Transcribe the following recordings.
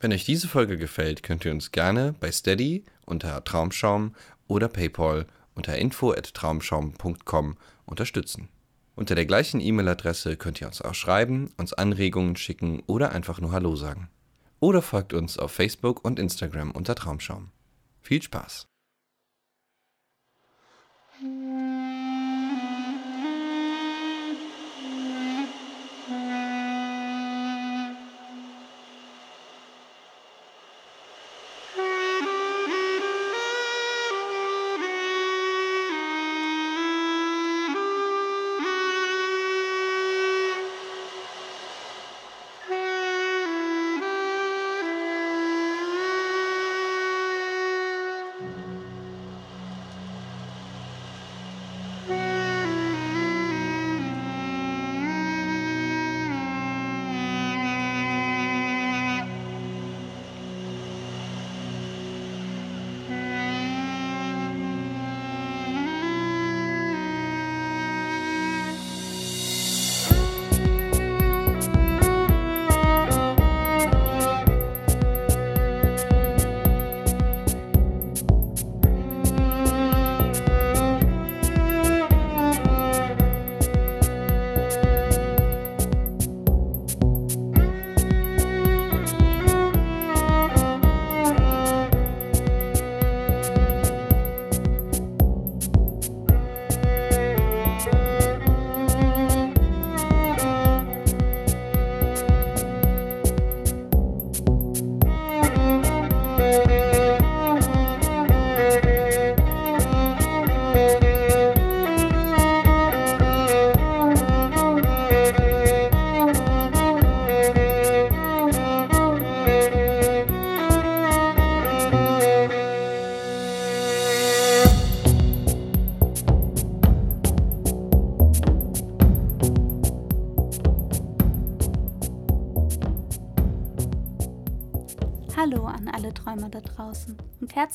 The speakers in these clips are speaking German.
Wenn euch diese Folge gefällt, könnt ihr uns gerne bei Steady unter Traumschaum oder PayPal unter info@traumschaum.com unterstützen. Unter der gleichen E-Mail-Adresse könnt ihr uns auch schreiben, uns Anregungen schicken oder einfach nur Hallo sagen. Oder folgt uns auf Facebook und Instagram unter Traumschaum. Viel Spaß!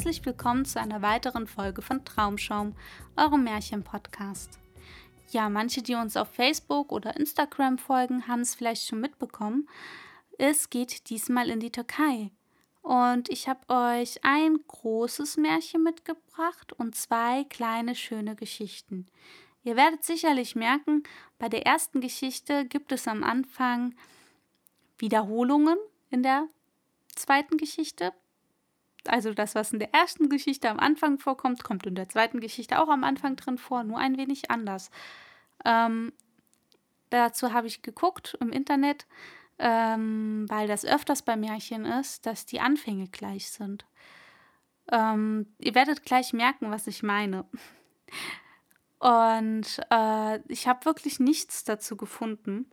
Herzlich willkommen zu einer weiteren Folge von Traumschaum, eurem Märchen-Podcast. Ja, manche, die uns auf Facebook oder Instagram folgen, haben es vielleicht schon mitbekommen. Es geht diesmal in die Türkei. Und ich habe euch ein großes Märchen mitgebracht und zwei kleine schöne Geschichten. Ihr werdet sicherlich merken, bei der ersten Geschichte gibt es am Anfang Wiederholungen in der zweiten Geschichte. Also das, was in der ersten Geschichte am Anfang vorkommt, kommt in der zweiten Geschichte auch am Anfang drin vor, nur ein wenig anders. Ähm, dazu habe ich geguckt im Internet, ähm, weil das öfters bei Märchen ist, dass die Anfänge gleich sind. Ähm, ihr werdet gleich merken, was ich meine. Und äh, ich habe wirklich nichts dazu gefunden,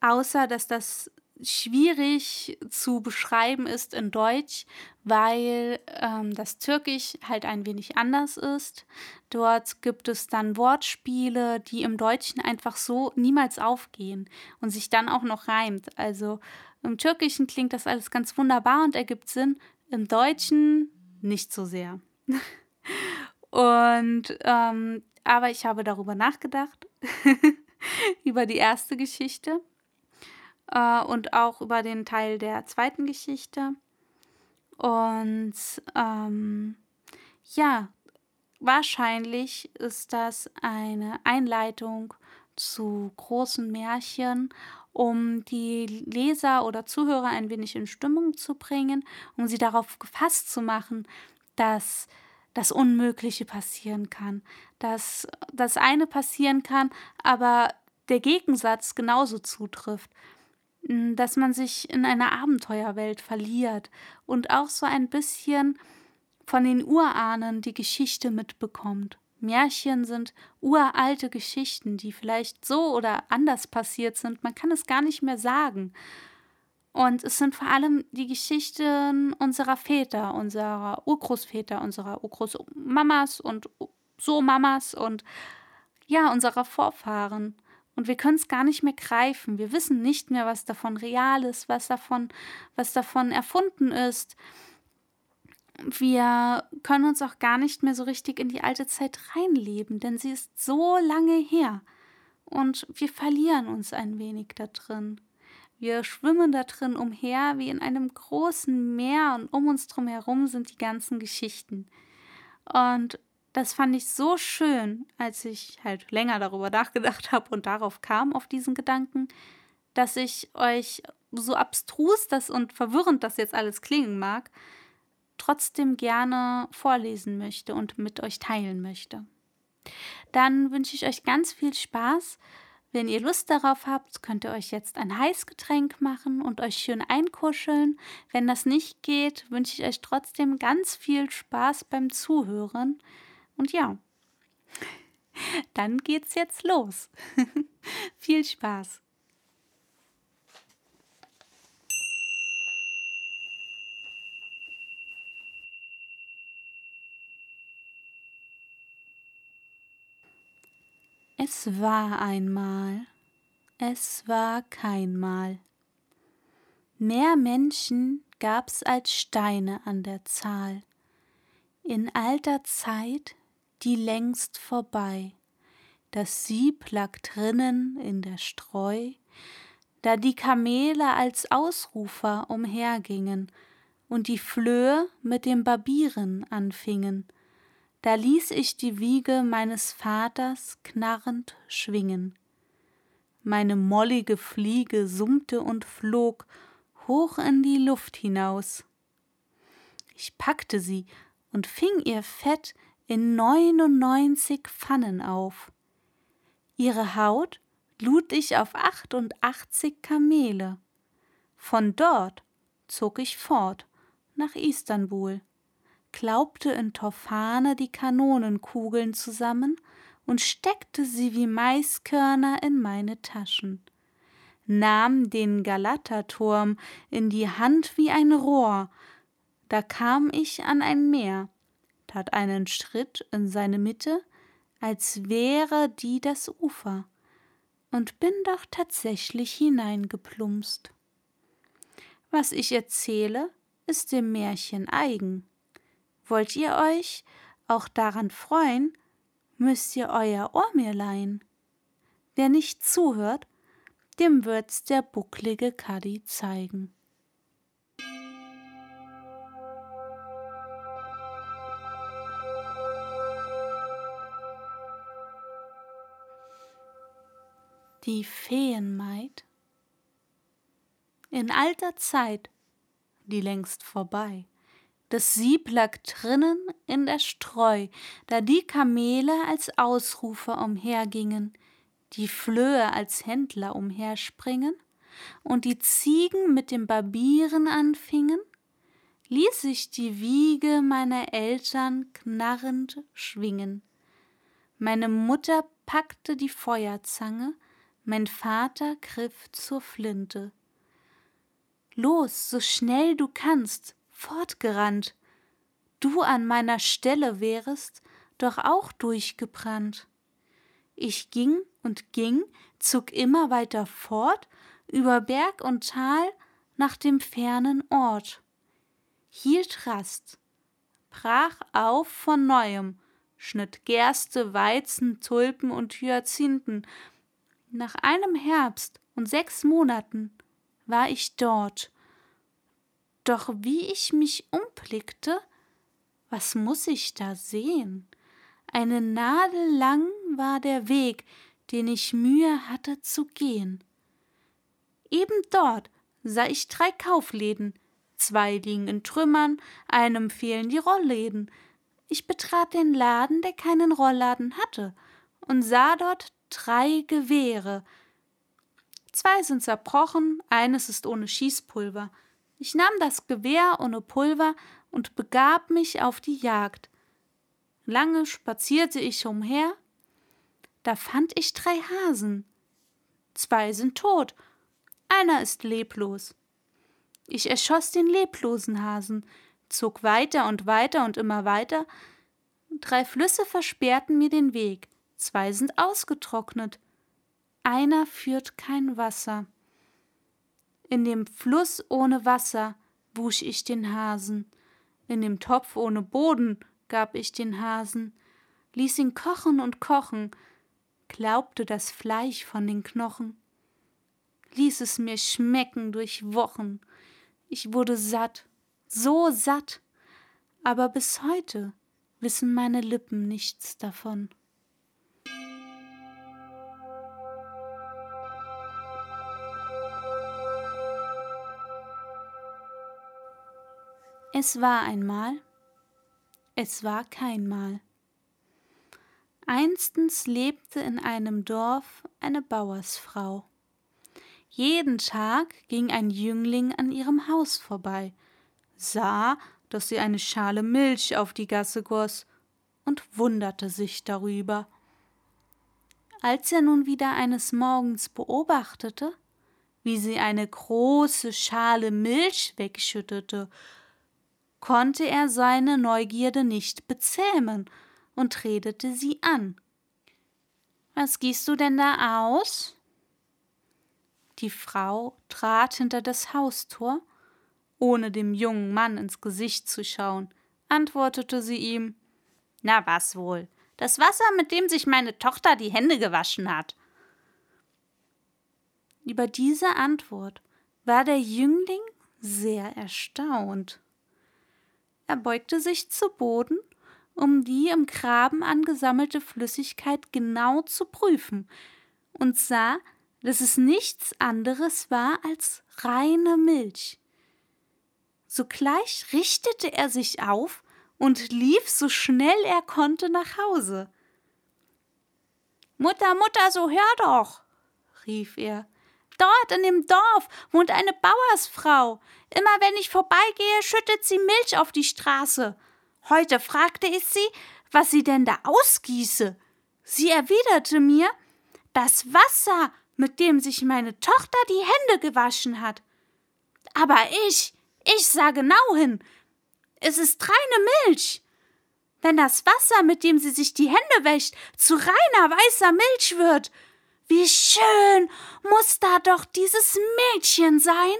außer dass das schwierig zu beschreiben ist in Deutsch, weil ähm, das Türkisch halt ein wenig anders ist. Dort gibt es dann Wortspiele, die im Deutschen einfach so niemals aufgehen und sich dann auch noch reimt. Also im Türkischen klingt das alles ganz wunderbar und ergibt Sinn, im Deutschen nicht so sehr. und ähm, aber ich habe darüber nachgedacht, über die erste Geschichte äh, und auch über den Teil der zweiten Geschichte. Und ähm, ja, wahrscheinlich ist das eine Einleitung zu großen Märchen, um die Leser oder Zuhörer ein wenig in Stimmung zu bringen, um sie darauf gefasst zu machen, dass das Unmögliche passieren kann, dass das eine passieren kann, aber der Gegensatz genauso zutrifft dass man sich in einer Abenteuerwelt verliert und auch so ein bisschen von den Urahnen die Geschichte mitbekommt. Märchen sind uralte Geschichten, die vielleicht so oder anders passiert sind, man kann es gar nicht mehr sagen. Und es sind vor allem die Geschichten unserer Väter, unserer Urgroßväter, unserer Urgroßmamas und so Mamas und ja, unserer Vorfahren. Und wir können es gar nicht mehr greifen. Wir wissen nicht mehr, was davon real ist, was davon, was davon erfunden ist. Wir können uns auch gar nicht mehr so richtig in die alte Zeit reinleben, denn sie ist so lange her. Und wir verlieren uns ein wenig da drin. Wir schwimmen da drin umher wie in einem großen Meer und um uns drum herum sind die ganzen Geschichten. Und das fand ich so schön, als ich halt länger darüber nachgedacht habe und darauf kam, auf diesen Gedanken, dass ich euch so abstrus das und verwirrend das jetzt alles klingen mag, trotzdem gerne vorlesen möchte und mit euch teilen möchte. Dann wünsche ich euch ganz viel Spaß. Wenn ihr Lust darauf habt, könnt ihr euch jetzt ein Heißgetränk machen und euch schön einkuscheln. Wenn das nicht geht, wünsche ich euch trotzdem ganz viel Spaß beim Zuhören. Und ja, dann geht's jetzt los. viel Spaß. Es war einmal, es war keinmal. Mehr Menschen gab's als Steine an der Zahl. In alter Zeit, die längst vorbei. Das Sieb lag drinnen in der Streu, da die Kamele als Ausrufer umhergingen und die Flöhe mit dem Barbieren anfingen da ließ ich die Wiege meines Vaters knarrend schwingen. Meine mollige Fliege summte und flog hoch in die Luft hinaus. Ich packte sie und fing ihr Fett in neunundneunzig Pfannen auf. Ihre Haut lud ich auf achtundachtzig Kamele. Von dort zog ich fort nach Istanbul klaubte in Tophane die Kanonenkugeln zusammen und steckte sie wie Maiskörner in meine Taschen, nahm den Galaterturm in die Hand wie ein Rohr, da kam ich an ein Meer, tat einen Schritt in seine Mitte, als wäre die das Ufer, und bin doch tatsächlich hineingeplumpst. Was ich erzähle, ist dem Märchen eigen. Wollt ihr euch auch daran freuen, müsst ihr euer Ohr mir leihen. Wer nicht zuhört, dem wird's der bucklige Kaddi zeigen. Die Feenmaid In alter Zeit, die längst vorbei, das Sieb lag drinnen in der Streu, da die Kamele als Ausrufer umhergingen, die Flöhe als Händler umherspringen und die Ziegen mit dem Barbieren anfingen, ließ ich die Wiege meiner Eltern knarrend schwingen. Meine Mutter packte die Feuerzange, mein Vater griff zur Flinte. Los, so schnell du kannst, fortgerannt, du an meiner Stelle wärest doch auch durchgebrannt. Ich ging und ging, zog immer weiter fort, über Berg und Tal nach dem fernen Ort. Hielt Rast, brach auf von neuem, schnitt Gerste, Weizen, Tulpen und Hyazinthen. Nach einem Herbst und sechs Monaten war ich dort doch wie ich mich umblickte, was muss ich da sehen? Eine Nadel lang war der Weg, den ich Mühe hatte zu gehen. Eben dort sah ich drei Kaufläden, zwei liegen in Trümmern, einem fehlen die Rollläden. Ich betrat den Laden, der keinen Rollladen hatte, und sah dort drei Gewehre. Zwei sind zerbrochen, eines ist ohne Schießpulver. Ich nahm das Gewehr ohne Pulver und begab mich auf die Jagd. Lange spazierte ich umher, da fand ich drei Hasen. Zwei sind tot, einer ist leblos. Ich erschoss den leblosen Hasen, zog weiter und weiter und immer weiter. Drei Flüsse versperrten mir den Weg, zwei sind ausgetrocknet, einer führt kein Wasser. In dem Fluss ohne Wasser wusch ich den Hasen, in dem Topf ohne Boden gab ich den Hasen, ließ ihn kochen und kochen, glaubte das Fleisch von den Knochen. ließ es mir schmecken durch Wochen. Ich wurde satt, so satt, aber bis heute wissen meine Lippen nichts davon. Es war einmal, es war keinmal. Einstens lebte in einem Dorf eine Bauersfrau. Jeden Tag ging ein Jüngling an ihrem Haus vorbei, sah, dass sie eine Schale Milch auf die Gasse goss und wunderte sich darüber. Als er nun wieder eines Morgens beobachtete, wie sie eine große Schale Milch wegschüttete, konnte er seine Neugierde nicht bezähmen und redete sie an. Was gießt du denn da aus? Die Frau trat hinter das Haustor, ohne dem jungen Mann ins Gesicht zu schauen, antwortete sie ihm Na was wohl, das Wasser, mit dem sich meine Tochter die Hände gewaschen hat. Über diese Antwort war der Jüngling sehr erstaunt. Er beugte sich zu Boden um die im Graben angesammelte Flüssigkeit genau zu prüfen, und sah, dass es nichts anderes war als reine Milch. Sogleich richtete er sich auf und lief so schnell er konnte nach Hause. Mutter, Mutter, so hör doch, rief er. Dort in dem Dorf wohnt eine Bauersfrau. Immer wenn ich vorbeigehe, schüttet sie Milch auf die Straße. Heute fragte ich sie, was sie denn da ausgieße. Sie erwiderte mir, das Wasser, mit dem sich meine Tochter die Hände gewaschen hat. Aber ich, ich sah genau hin. Es ist reine Milch. Wenn das Wasser, mit dem sie sich die Hände wäscht, zu reiner weißer Milch wird, wie schön muss da doch dieses Mädchen sein?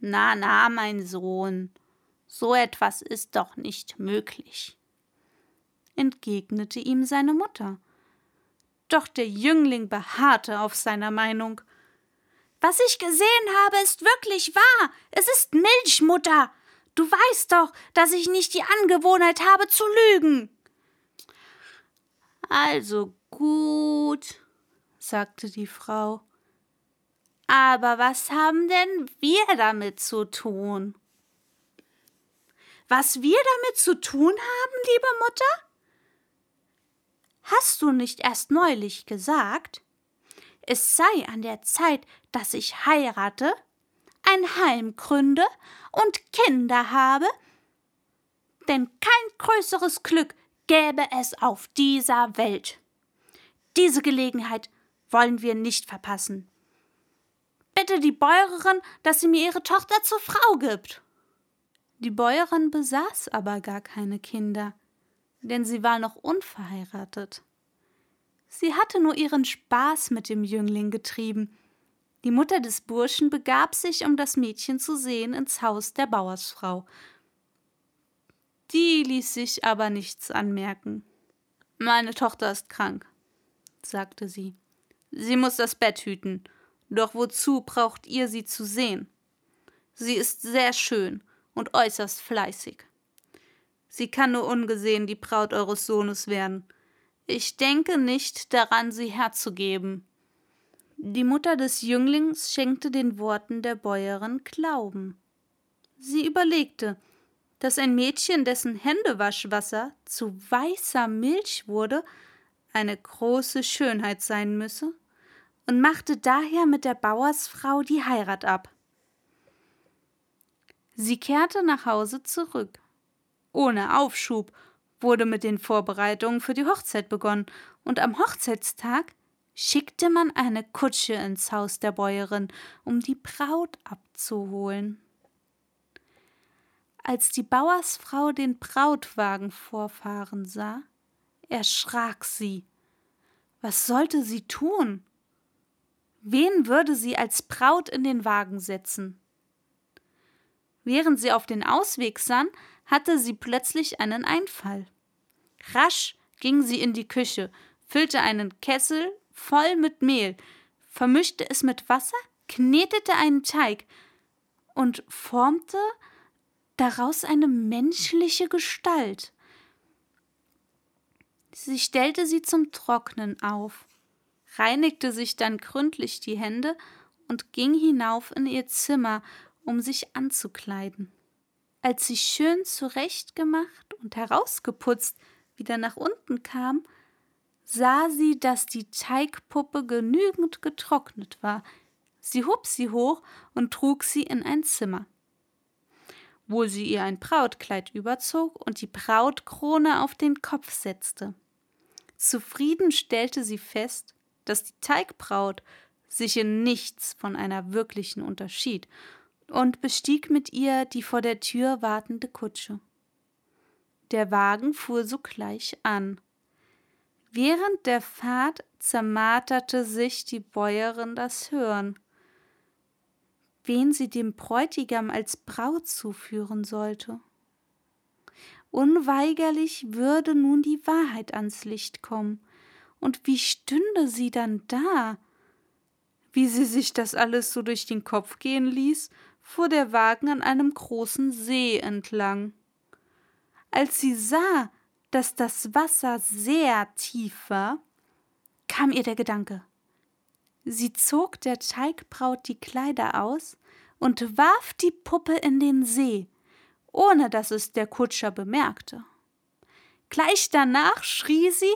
Na, na, mein Sohn, so etwas ist doch nicht möglich, entgegnete ihm seine Mutter. Doch der Jüngling beharrte auf seiner Meinung. Was ich gesehen habe, ist wirklich wahr. Es ist Milch, Mutter. Du weißt doch, dass ich nicht die Angewohnheit habe zu lügen. Also gut, sagte die Frau. Aber was haben denn wir damit zu tun? Was wir damit zu tun haben, liebe Mutter? Hast du nicht erst neulich gesagt, es sei an der Zeit, dass ich heirate, ein Heim gründe und Kinder habe? Denn kein größeres Glück gäbe es auf dieser Welt. Diese Gelegenheit wollen wir nicht verpassen bitte die Bäuerin, dass sie mir ihre Tochter zur Frau gibt. Die Bäuerin besaß aber gar keine Kinder, denn sie war noch unverheiratet. Sie hatte nur ihren Spaß mit dem Jüngling getrieben. Die Mutter des Burschen begab sich, um das Mädchen zu sehen, ins Haus der Bauersfrau. Die ließ sich aber nichts anmerken. Meine Tochter ist krank, sagte sie. Sie muss das Bett hüten doch wozu braucht ihr sie zu sehen? Sie ist sehr schön und äußerst fleißig. Sie kann nur ungesehen die Braut eures Sohnes werden. Ich denke nicht daran, sie herzugeben. Die Mutter des Jünglings schenkte den Worten der Bäuerin Glauben. Sie überlegte, dass ein Mädchen, dessen Händewaschwasser zu weißer Milch wurde, eine große Schönheit sein müsse und machte daher mit der Bauersfrau die Heirat ab. Sie kehrte nach Hause zurück. Ohne Aufschub wurde mit den Vorbereitungen für die Hochzeit begonnen, und am Hochzeitstag schickte man eine Kutsche ins Haus der Bäuerin, um die Braut abzuholen. Als die Bauersfrau den Brautwagen vorfahren sah, erschrak sie. Was sollte sie tun? Wen würde sie als Braut in den Wagen setzen? Während sie auf den Ausweg sann, hatte sie plötzlich einen Einfall. Rasch ging sie in die Küche, füllte einen Kessel voll mit Mehl, vermischte es mit Wasser, knetete einen Teig und formte daraus eine menschliche Gestalt. Sie stellte sie zum Trocknen auf, reinigte sich dann gründlich die Hände und ging hinauf in ihr Zimmer, um sich anzukleiden. Als sie schön zurechtgemacht und herausgeputzt wieder nach unten kam, sah sie, dass die Teigpuppe genügend getrocknet war. Sie hob sie hoch und trug sie in ein Zimmer wo sie ihr ein Brautkleid überzog und die Brautkrone auf den Kopf setzte. Zufrieden stellte sie fest, dass die Teigbraut sich in nichts von einer wirklichen unterschied und bestieg mit ihr die vor der Tür wartende Kutsche. Der Wagen fuhr sogleich an. Während der Fahrt zermarterte sich die Bäuerin das Hören wen sie dem Bräutigam als Braut zuführen sollte. Unweigerlich würde nun die Wahrheit ans Licht kommen, und wie stünde sie dann da? Wie sie sich das alles so durch den Kopf gehen ließ, fuhr der Wagen an einem großen See entlang. Als sie sah, dass das Wasser sehr tief war, kam ihr der Gedanke, Sie zog der Teigbraut die Kleider aus und warf die Puppe in den See, ohne dass es der Kutscher bemerkte. Gleich danach schrie sie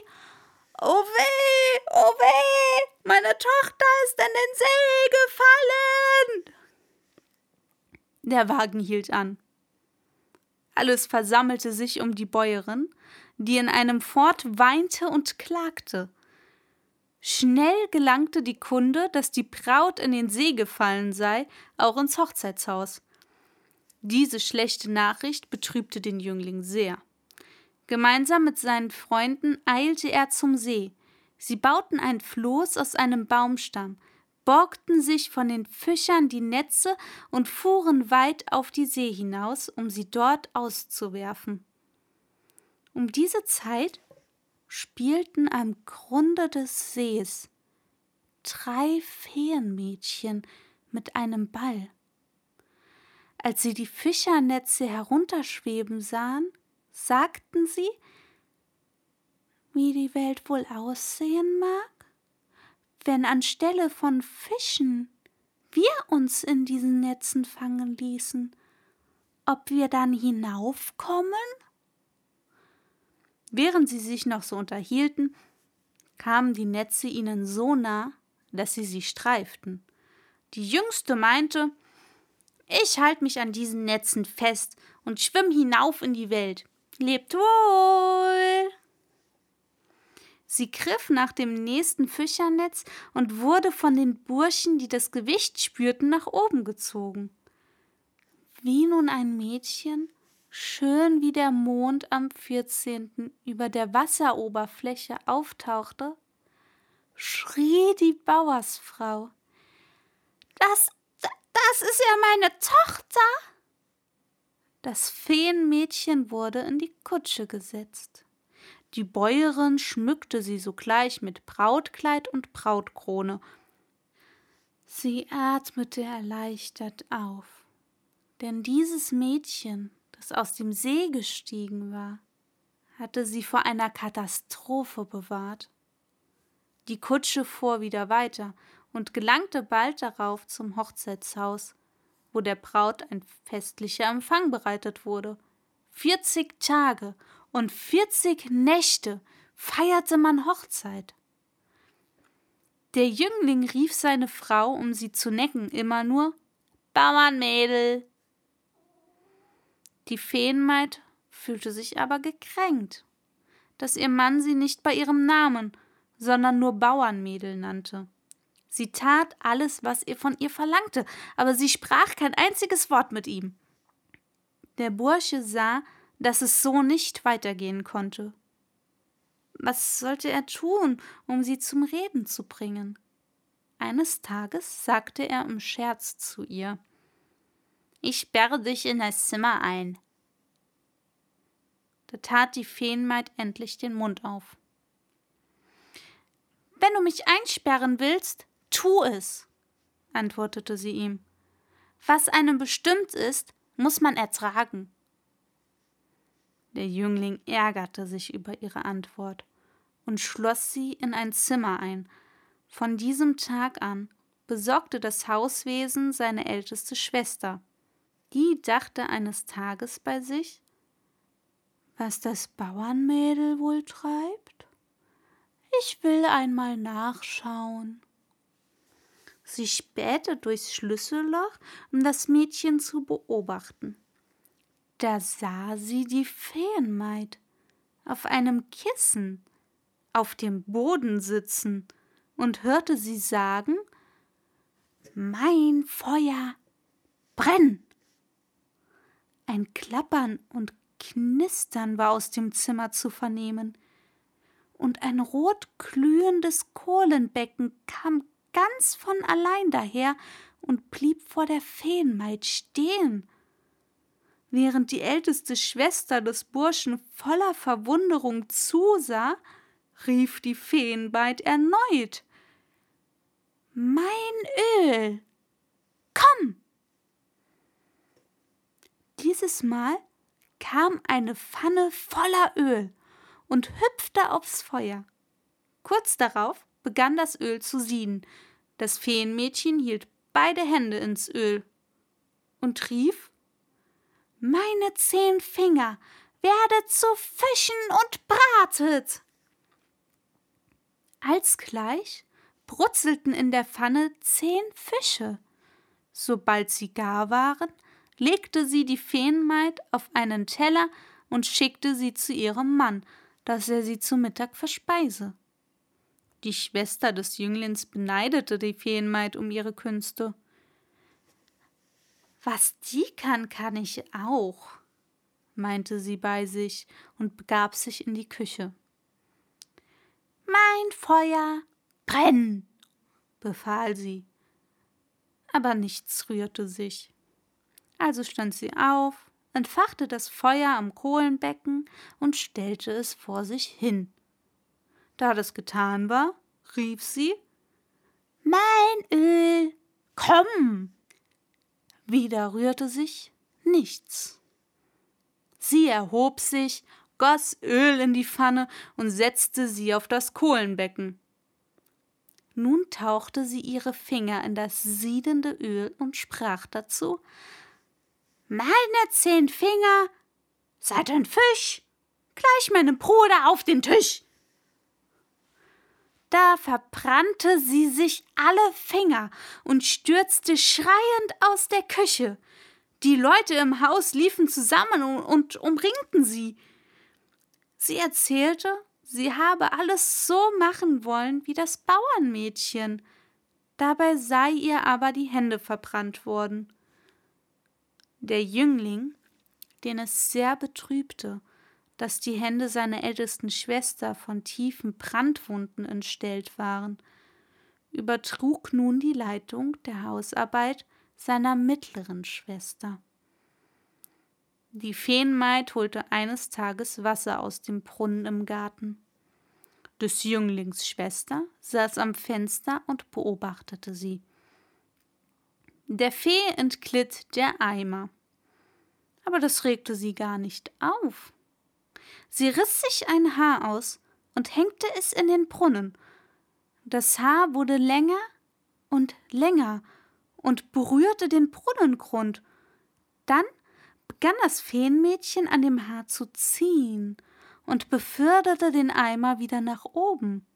Oh weh, oh weh, meine Tochter ist in den See gefallen. Der Wagen hielt an. Alles versammelte sich um die Bäuerin, die in einem Fort weinte und klagte. Schnell gelangte die Kunde, dass die Braut in den See gefallen sei, auch ins Hochzeitshaus. Diese schlechte Nachricht betrübte den Jüngling sehr. Gemeinsam mit seinen Freunden eilte er zum See. Sie bauten ein Floß aus einem Baumstamm, borgten sich von den Fischern die Netze und fuhren weit auf die See hinaus, um sie dort auszuwerfen. Um diese Zeit spielten am Grunde des Sees drei Feenmädchen mit einem Ball. Als sie die Fischernetze herunterschweben sahen, sagten sie, wie die Welt wohl aussehen mag, wenn anstelle von Fischen wir uns in diesen Netzen fangen ließen, ob wir dann hinaufkommen? Während sie sich noch so unterhielten, kamen die Netze ihnen so nah, dass sie sie streiften. Die Jüngste meinte, ich halte mich an diesen Netzen fest und schwimm hinauf in die Welt. Lebt wohl! Sie griff nach dem nächsten Fischernetz und wurde von den Burschen, die das Gewicht spürten, nach oben gezogen. Wie nun ein Mädchen schön wie der Mond am 14. über der Wasseroberfläche auftauchte, schrie die Bauersfrau. Das, das ist ja meine Tochter! Das Feenmädchen wurde in die Kutsche gesetzt. Die Bäuerin schmückte sie sogleich mit Brautkleid und Brautkrone. Sie atmete erleichtert auf, denn dieses Mädchen das aus dem See gestiegen war, hatte sie vor einer Katastrophe bewahrt. Die Kutsche fuhr wieder weiter und gelangte bald darauf zum Hochzeitshaus, wo der Braut ein festlicher Empfang bereitet wurde. Vierzig Tage und vierzig Nächte feierte man Hochzeit. Der Jüngling rief seine Frau, um sie zu necken, immer nur Bauernmädel, die Feenmaid fühlte sich aber gekränkt, dass ihr Mann sie nicht bei ihrem Namen, sondern nur Bauernmädel nannte. Sie tat alles, was er von ihr verlangte, aber sie sprach kein einziges Wort mit ihm. Der Bursche sah, dass es so nicht weitergehen konnte. Was sollte er tun, um sie zum Reden zu bringen? Eines Tages sagte er im Scherz zu ihr ich sperre dich in das Zimmer ein. Da tat die Feenmaid endlich den Mund auf. Wenn du mich einsperren willst, tu es, antwortete sie ihm. Was einem bestimmt ist, muss man ertragen. Der Jüngling ärgerte sich über ihre Antwort und schloss sie in ein Zimmer ein. Von diesem Tag an besorgte das Hauswesen seine älteste Schwester. Die dachte eines Tages bei sich, was das Bauernmädel wohl treibt? Ich will einmal nachschauen. Sie spähte durchs Schlüsselloch, um das Mädchen zu beobachten. Da sah sie die Feenmaid auf einem Kissen auf dem Boden sitzen und hörte sie sagen Mein Feuer, brenn. Ein Klappern und Knistern war aus dem Zimmer zu vernehmen, und ein rot glühendes Kohlenbecken kam ganz von allein daher und blieb vor der Feenmaid stehen während die älteste Schwester des Burschen voller Verwunderung zusah, rief die Feenbeid erneut Mein Öl. Komm. Dieses Mal kam eine Pfanne voller Öl und hüpfte aufs Feuer. Kurz darauf begann das Öl zu sieden. Das Feenmädchen hielt beide Hände ins Öl und rief meine zehn Finger werdet zu Fischen und bratet. Alsgleich brutzelten in der Pfanne zehn Fische. Sobald sie gar waren, legte sie die Feenmaid auf einen Teller und schickte sie zu ihrem Mann, dass er sie zu Mittag verspeise. Die Schwester des Jünglings beneidete die Feenmaid um ihre Künste. Was die kann, kann ich auch, meinte sie bei sich und begab sich in die Küche. Mein Feuer, brenn, befahl sie. Aber nichts rührte sich. Also stand sie auf, entfachte das Feuer am Kohlenbecken und stellte es vor sich hin. Da das getan war, rief sie Mein Öl, komm! Wieder rührte sich nichts. Sie erhob sich, goss Öl in die Pfanne und setzte sie auf das Kohlenbecken. Nun tauchte sie ihre Finger in das siedende Öl und sprach dazu Meine zehn Finger seid ein Fisch, gleich meinem Bruder auf den Tisch. Da verbrannte sie sich alle Finger und stürzte schreiend aus der Küche. Die Leute im Haus liefen zusammen und umringten sie. Sie erzählte, sie habe alles so machen wollen wie das Bauernmädchen. Dabei sei ihr aber die Hände verbrannt worden. Der Jüngling, den es sehr betrübte, dass die Hände seiner ältesten Schwester von tiefen Brandwunden entstellt waren, übertrug nun die Leitung der Hausarbeit seiner mittleren Schwester. Die Feenmaid holte eines Tages Wasser aus dem Brunnen im Garten. Des Jünglings Schwester saß am Fenster und beobachtete sie. Der Fee entglitt der Eimer. Aber das regte sie gar nicht auf. Sie riss sich ein Haar aus und hängte es in den Brunnen. Das Haar wurde länger und länger und berührte den Brunnengrund. Dann begann das Feenmädchen an dem Haar zu ziehen und beförderte den Eimer wieder nach oben.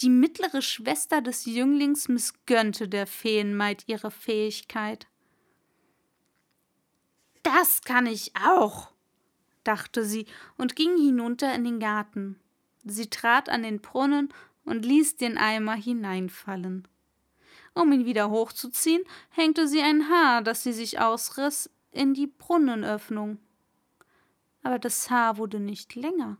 Die mittlere Schwester des Jünglings missgönnte der Feenmaid ihre Fähigkeit. Das kann ich auch, dachte sie und ging hinunter in den Garten. Sie trat an den Brunnen und ließ den Eimer hineinfallen. Um ihn wieder hochzuziehen, hängte sie ein Haar, das sie sich ausriss, in die Brunnenöffnung. Aber das Haar wurde nicht länger.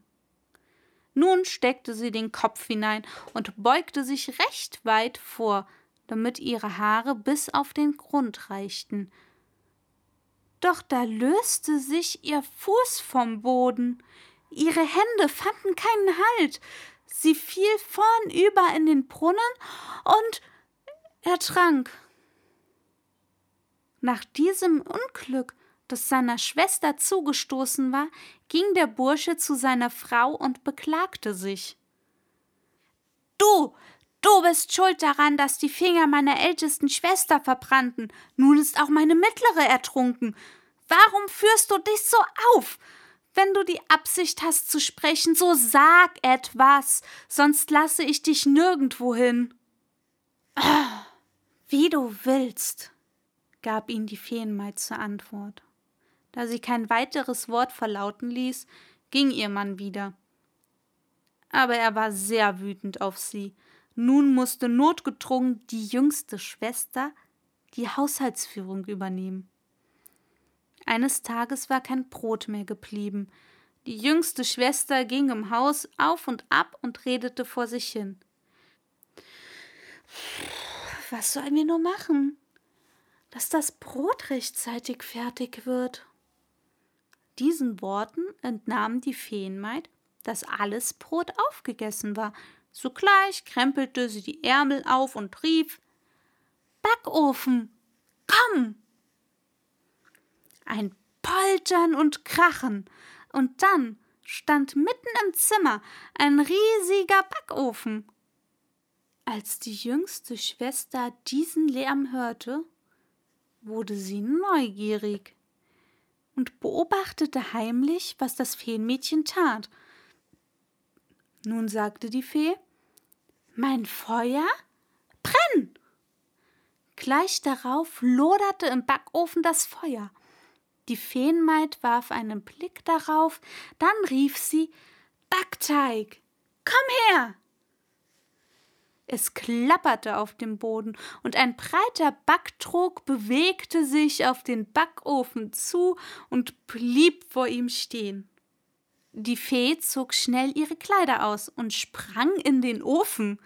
Nun steckte sie den Kopf hinein und beugte sich recht weit vor, damit ihre Haare bis auf den Grund reichten, doch da löste sich ihr Fuß vom Boden. Ihre Hände fanden keinen Halt. Sie fiel vornüber in den Brunnen und ertrank. Nach diesem Unglück, das seiner Schwester zugestoßen war, ging der Bursche zu seiner Frau und beklagte sich. Du, du bist schuld daran, dass die Finger meiner ältesten Schwester verbrannten. Nun ist auch meine mittlere ertrunken. Warum führst du dich so auf? Wenn du die Absicht hast zu sprechen, so sag etwas, sonst lasse ich dich nirgendwo hin. Ah, wie du willst, gab ihn die Feenmaid zur Antwort. Da sie kein weiteres Wort verlauten ließ, ging ihr Mann wieder. Aber er war sehr wütend auf sie. Nun musste notgedrungen die jüngste Schwester die Haushaltsführung übernehmen. Eines Tages war kein Brot mehr geblieben. Die jüngste Schwester ging im Haus auf und ab und redete vor sich hin. Was sollen wir nur machen? Dass das Brot rechtzeitig fertig wird. Diesen Worten entnahm die Feenmaid, dass alles Brot aufgegessen war. Sogleich krempelte sie die Ärmel auf und rief Backofen, komm! Ein Poltern und Krachen, und dann stand mitten im Zimmer ein riesiger Backofen. Als die jüngste Schwester diesen Lärm hörte, wurde sie neugierig und beobachtete heimlich, was das Feenmädchen tat. Nun sagte die Fee Mein Feuer? Brenn! Gleich darauf loderte im Backofen das Feuer. Die Feenmaid warf einen Blick darauf, dann rief sie Backteig. Komm her! Es klapperte auf dem Boden, und ein breiter Backtrog bewegte sich auf den Backofen zu und blieb vor ihm stehen. Die Fee zog schnell ihre Kleider aus und sprang in den Ofen.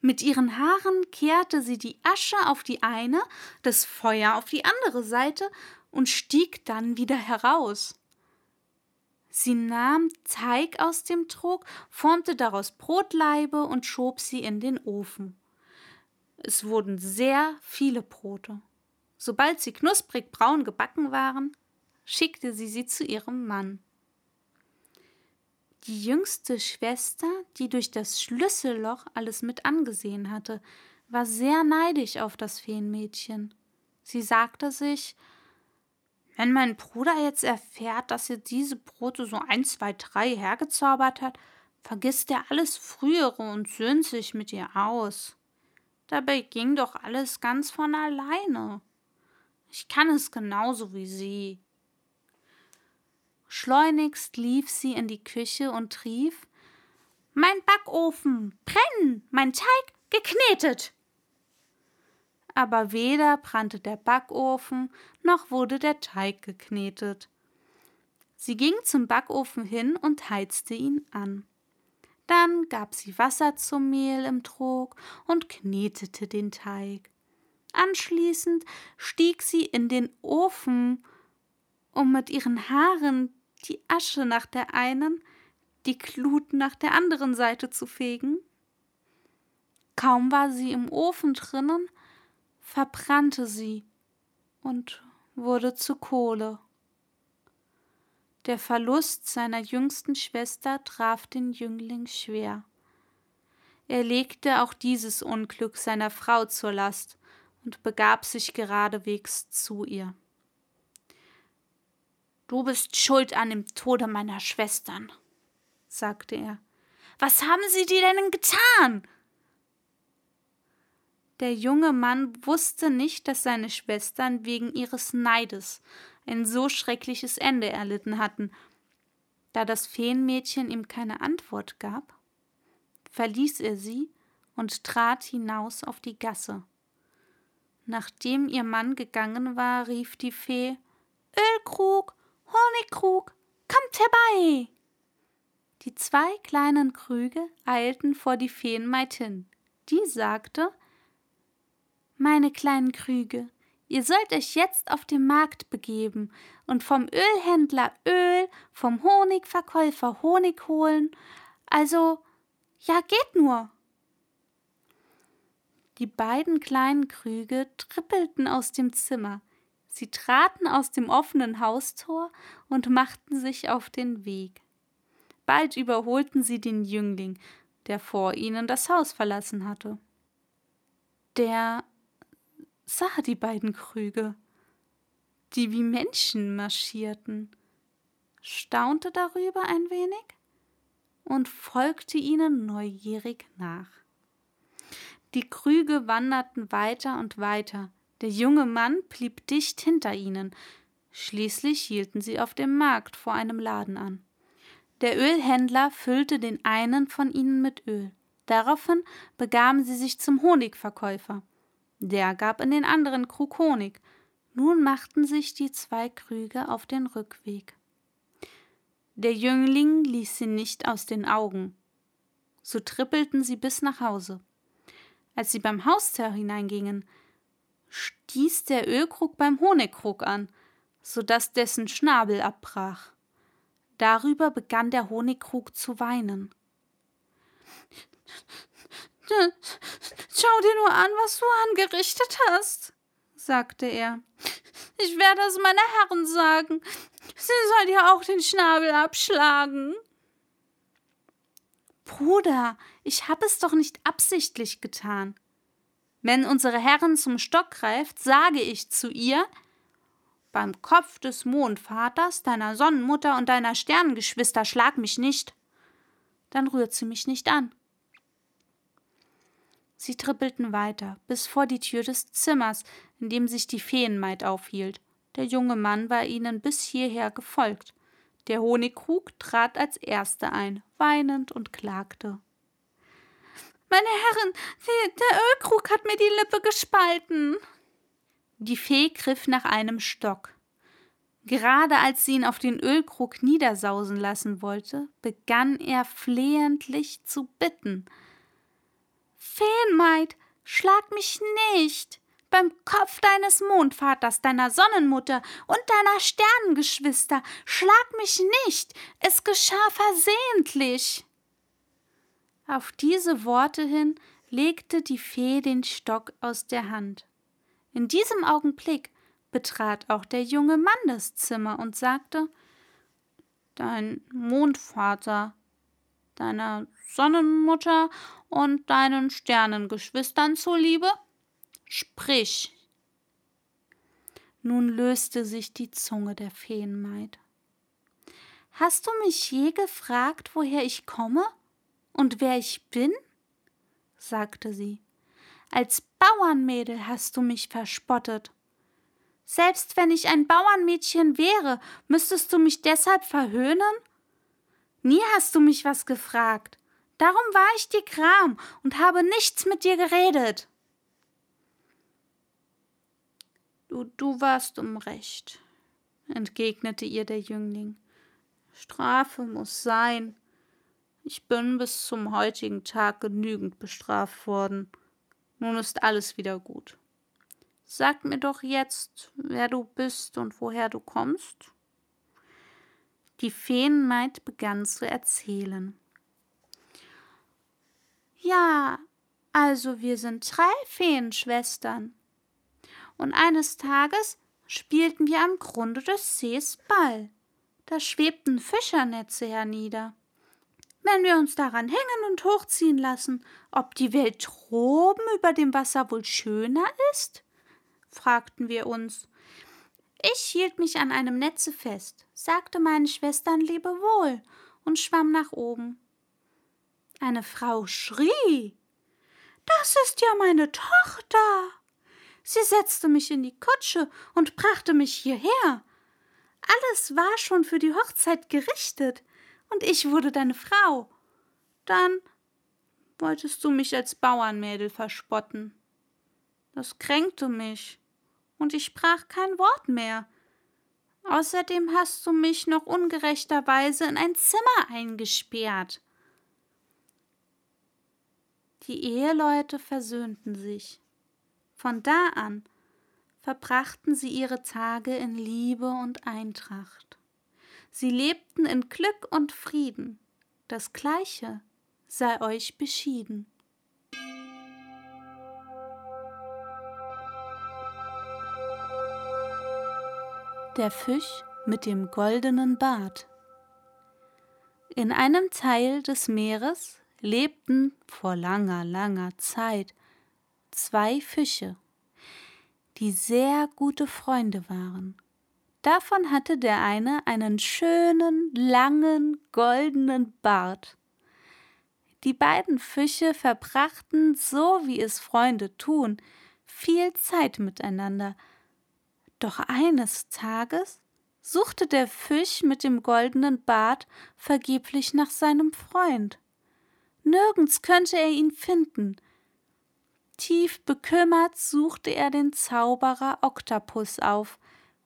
Mit ihren Haaren kehrte sie die Asche auf die eine, das Feuer auf die andere Seite und stieg dann wieder heraus. Sie nahm Teig aus dem Trog, formte daraus Brotlaibe und schob sie in den Ofen. Es wurden sehr viele Brote. Sobald sie knusprig braun gebacken waren, schickte sie sie zu ihrem Mann. Die jüngste Schwester, die durch das Schlüsselloch alles mit angesehen hatte, war sehr neidisch auf das Feenmädchen. Sie sagte sich, wenn mein Bruder jetzt erfährt, dass er diese Brote so ein, zwei, drei hergezaubert hat, vergisst er alles Frühere und söhnt sich mit ihr aus. Dabei ging doch alles ganz von alleine. Ich kann es genauso wie sie. Schleunigst lief sie in die Küche und rief Mein Backofen, brennen, mein Teig geknetet aber weder brannte der Backofen noch wurde der Teig geknetet. Sie ging zum Backofen hin und heizte ihn an. Dann gab sie Wasser zum Mehl im Trog und knetete den Teig. Anschließend stieg sie in den Ofen, um mit ihren Haaren die Asche nach der einen, die Glut nach der anderen Seite zu fegen. Kaum war sie im Ofen drinnen, verbrannte sie und wurde zu Kohle. Der Verlust seiner jüngsten Schwester traf den Jüngling schwer. Er legte auch dieses Unglück seiner Frau zur Last und begab sich geradewegs zu ihr. Du bist schuld an dem Tode meiner Schwestern, sagte er. Was haben sie dir denn getan? Der junge Mann wusste nicht, dass seine Schwestern wegen ihres Neides ein so schreckliches Ende erlitten hatten. Da das Feenmädchen ihm keine Antwort gab, verließ er sie und trat hinaus auf die Gasse. Nachdem ihr Mann gegangen war, rief die Fee Ölkrug, Honigkrug, kommt herbei. Die zwei kleinen Krüge eilten vor die Feenmaid hin. Die sagte meine kleinen Krüge, ihr sollt euch jetzt auf den Markt begeben und vom Ölhändler Öl, vom Honigverkäufer Honig holen, also Ja, geht nur. Die beiden kleinen Krüge trippelten aus dem Zimmer. Sie traten aus dem offenen Haustor und machten sich auf den Weg. Bald überholten sie den Jüngling, der vor ihnen das Haus verlassen hatte. Der sah die beiden Krüge, die wie Menschen marschierten, staunte darüber ein wenig und folgte ihnen neugierig nach. Die Krüge wanderten weiter und weiter, der junge Mann blieb dicht hinter ihnen, schließlich hielten sie auf dem Markt vor einem Laden an. Der Ölhändler füllte den einen von ihnen mit Öl. Daraufhin begaben sie sich zum Honigverkäufer. Der gab in den anderen Krug Honig. Nun machten sich die zwei Krüge auf den Rückweg. Der Jüngling ließ sie nicht aus den Augen. So trippelten sie bis nach Hause. Als sie beim Haustür hineingingen, stieß der Ölkrug beim Honigkrug an, so dass dessen Schnabel abbrach. Darüber begann der Honigkrug zu weinen. Schau dir nur an, was du angerichtet hast, sagte er. Ich werde es meiner Herren sagen. Sie soll dir auch den Schnabel abschlagen. Bruder, ich habe es doch nicht absichtlich getan. Wenn unsere Herren zum Stock greift, sage ich zu ihr, beim Kopf des Mondvaters, deiner Sonnenmutter und deiner Sternengeschwister schlag mich nicht. Dann rührt sie mich nicht an. Sie trippelten weiter, bis vor die Tür des Zimmers, in dem sich die Feenmaid aufhielt. Der junge Mann war ihnen bis hierher gefolgt. Der Honigkrug trat als erster ein, weinend und klagte. Meine Herren, der Ölkrug hat mir die Lippe gespalten. Die Fee griff nach einem Stock. Gerade als sie ihn auf den Ölkrug niedersausen lassen wollte, begann er flehentlich zu bitten. Feenmaid, schlag mich nicht! Beim Kopf deines Mondvaters, deiner Sonnenmutter und deiner Sternengeschwister, schlag mich nicht! Es geschah versehentlich! Auf diese Worte hin legte die Fee den Stock aus der Hand. In diesem Augenblick betrat auch der junge Mann das Zimmer und sagte Dein Mondvater, deiner Sonnenmutter und deinen Sternengeschwistern zuliebe? Sprich. Nun löste sich die Zunge der Feenmaid. Hast du mich je gefragt, woher ich komme? Und wer ich bin? sagte sie. Als Bauernmädel hast du mich verspottet. Selbst wenn ich ein Bauernmädchen wäre, müsstest du mich deshalb verhöhnen? Nie hast du mich was gefragt. Darum war ich dir Kram und habe nichts mit dir geredet. Du, du warst um Recht, entgegnete ihr der Jüngling. Strafe muss sein. Ich bin bis zum heutigen Tag genügend bestraft worden. Nun ist alles wieder gut. Sag mir doch jetzt, wer du bist und woher du kommst. Die Feenmaid begann zu erzählen. Ja, also wir sind drei Feenschwestern. Und eines Tages spielten wir am Grunde des Sees Ball. Da schwebten Fischernetze hernieder wenn wir uns daran hängen und hochziehen lassen, ob die Welt droben über dem Wasser wohl schöner ist? fragten wir uns. Ich hielt mich an einem Netze fest, sagte meinen Schwestern Lebewohl und schwamm nach oben. Eine Frau schrie. Das ist ja meine Tochter. Sie setzte mich in die Kutsche und brachte mich hierher. Alles war schon für die Hochzeit gerichtet und ich wurde deine Frau. Dann wolltest du mich als Bauernmädel verspotten. Das kränkte mich, und ich sprach kein Wort mehr. Außerdem hast du mich noch ungerechterweise in ein Zimmer eingesperrt. Die Eheleute versöhnten sich. Von da an verbrachten sie ihre Tage in Liebe und Eintracht. Sie lebten in Glück und Frieden. Das Gleiche sei euch beschieden. Der Fisch mit dem goldenen Bart. In einem Teil des Meeres lebten vor langer, langer Zeit zwei Fische, die sehr gute Freunde waren. Davon hatte der eine einen schönen, langen, goldenen Bart. Die beiden Fische verbrachten, so wie es Freunde tun, viel Zeit miteinander. Doch eines Tages suchte der Fisch mit dem goldenen Bart vergeblich nach seinem Freund. Nirgends könnte er ihn finden. Tief bekümmert suchte er den Zauberer Oktopus auf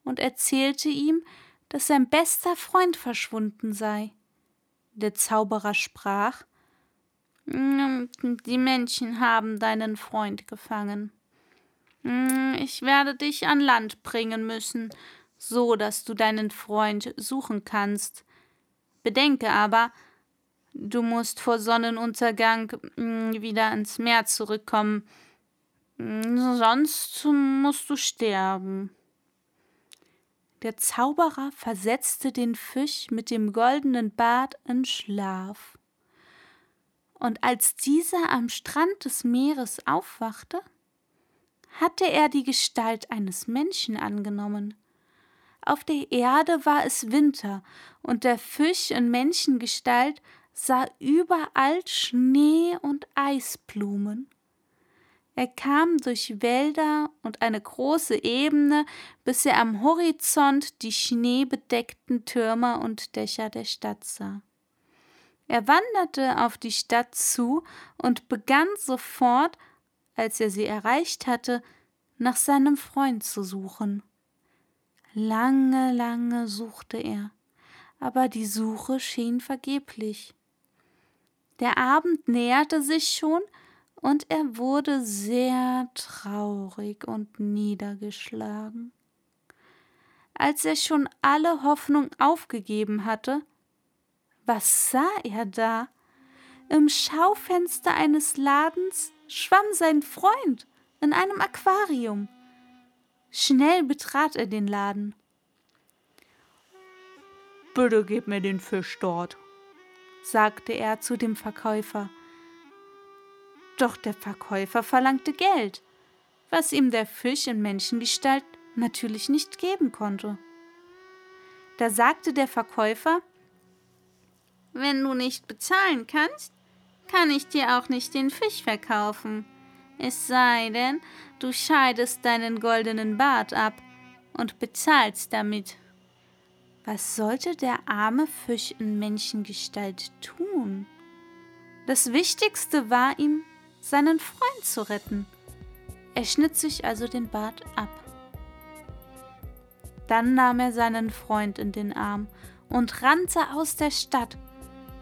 und erzählte ihm, dass sein bester Freund verschwunden sei. Der Zauberer sprach Die Menschen haben deinen Freund gefangen. Hm, ich werde dich an Land bringen müssen, so dass du deinen Freund suchen kannst. Bedenke aber, du musst vor Sonnenuntergang hm, wieder ins Meer zurückkommen, sonst musst du sterben. Der Zauberer versetzte den Fisch mit dem goldenen Bart in Schlaf. Und als dieser am Strand des Meeres aufwachte, hatte er die Gestalt eines Menschen angenommen. Auf der Erde war es Winter, und der Fisch in Menschengestalt sah überall Schnee und Eisblumen. Er kam durch Wälder und eine große Ebene, bis er am Horizont die schneebedeckten Türme und Dächer der Stadt sah. Er wanderte auf die Stadt zu und begann sofort, als er sie erreicht hatte, nach seinem Freund zu suchen. Lange, lange suchte er, aber die Suche schien vergeblich. Der Abend näherte sich schon, und er wurde sehr traurig und niedergeschlagen. Als er schon alle Hoffnung aufgegeben hatte, was sah er da? Im Schaufenster eines Ladens schwamm sein Freund in einem Aquarium. Schnell betrat er den Laden. Bitte gib mir den Fisch dort, sagte er zu dem Verkäufer. Doch der Verkäufer verlangte Geld, was ihm der Fisch in Menschengestalt natürlich nicht geben konnte. Da sagte der Verkäufer Wenn du nicht bezahlen kannst, kann ich dir auch nicht den Fisch verkaufen. Es sei denn, du scheidest deinen goldenen Bart ab und bezahlst damit. Was sollte der arme Fisch in Menschengestalt tun? Das Wichtigste war ihm, seinen Freund zu retten. Er schnitt sich also den Bart ab. Dann nahm er seinen Freund in den Arm und rannte aus der Stadt.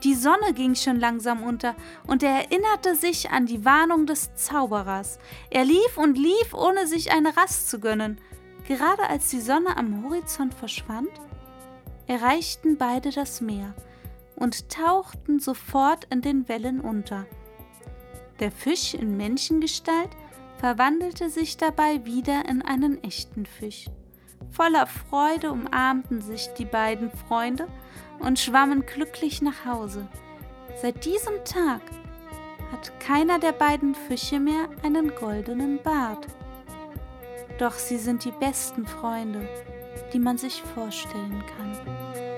Die Sonne ging schon langsam unter, und er erinnerte sich an die Warnung des Zauberers. Er lief und lief, ohne sich eine Rast zu gönnen. Gerade als die Sonne am Horizont verschwand, erreichten beide das Meer und tauchten sofort in den Wellen unter. Der Fisch in Menschengestalt verwandelte sich dabei wieder in einen echten Fisch. Voller Freude umarmten sich die beiden Freunde und schwammen glücklich nach Hause. Seit diesem Tag hat keiner der beiden Fische mehr einen goldenen Bart. Doch sie sind die besten Freunde, die man sich vorstellen kann.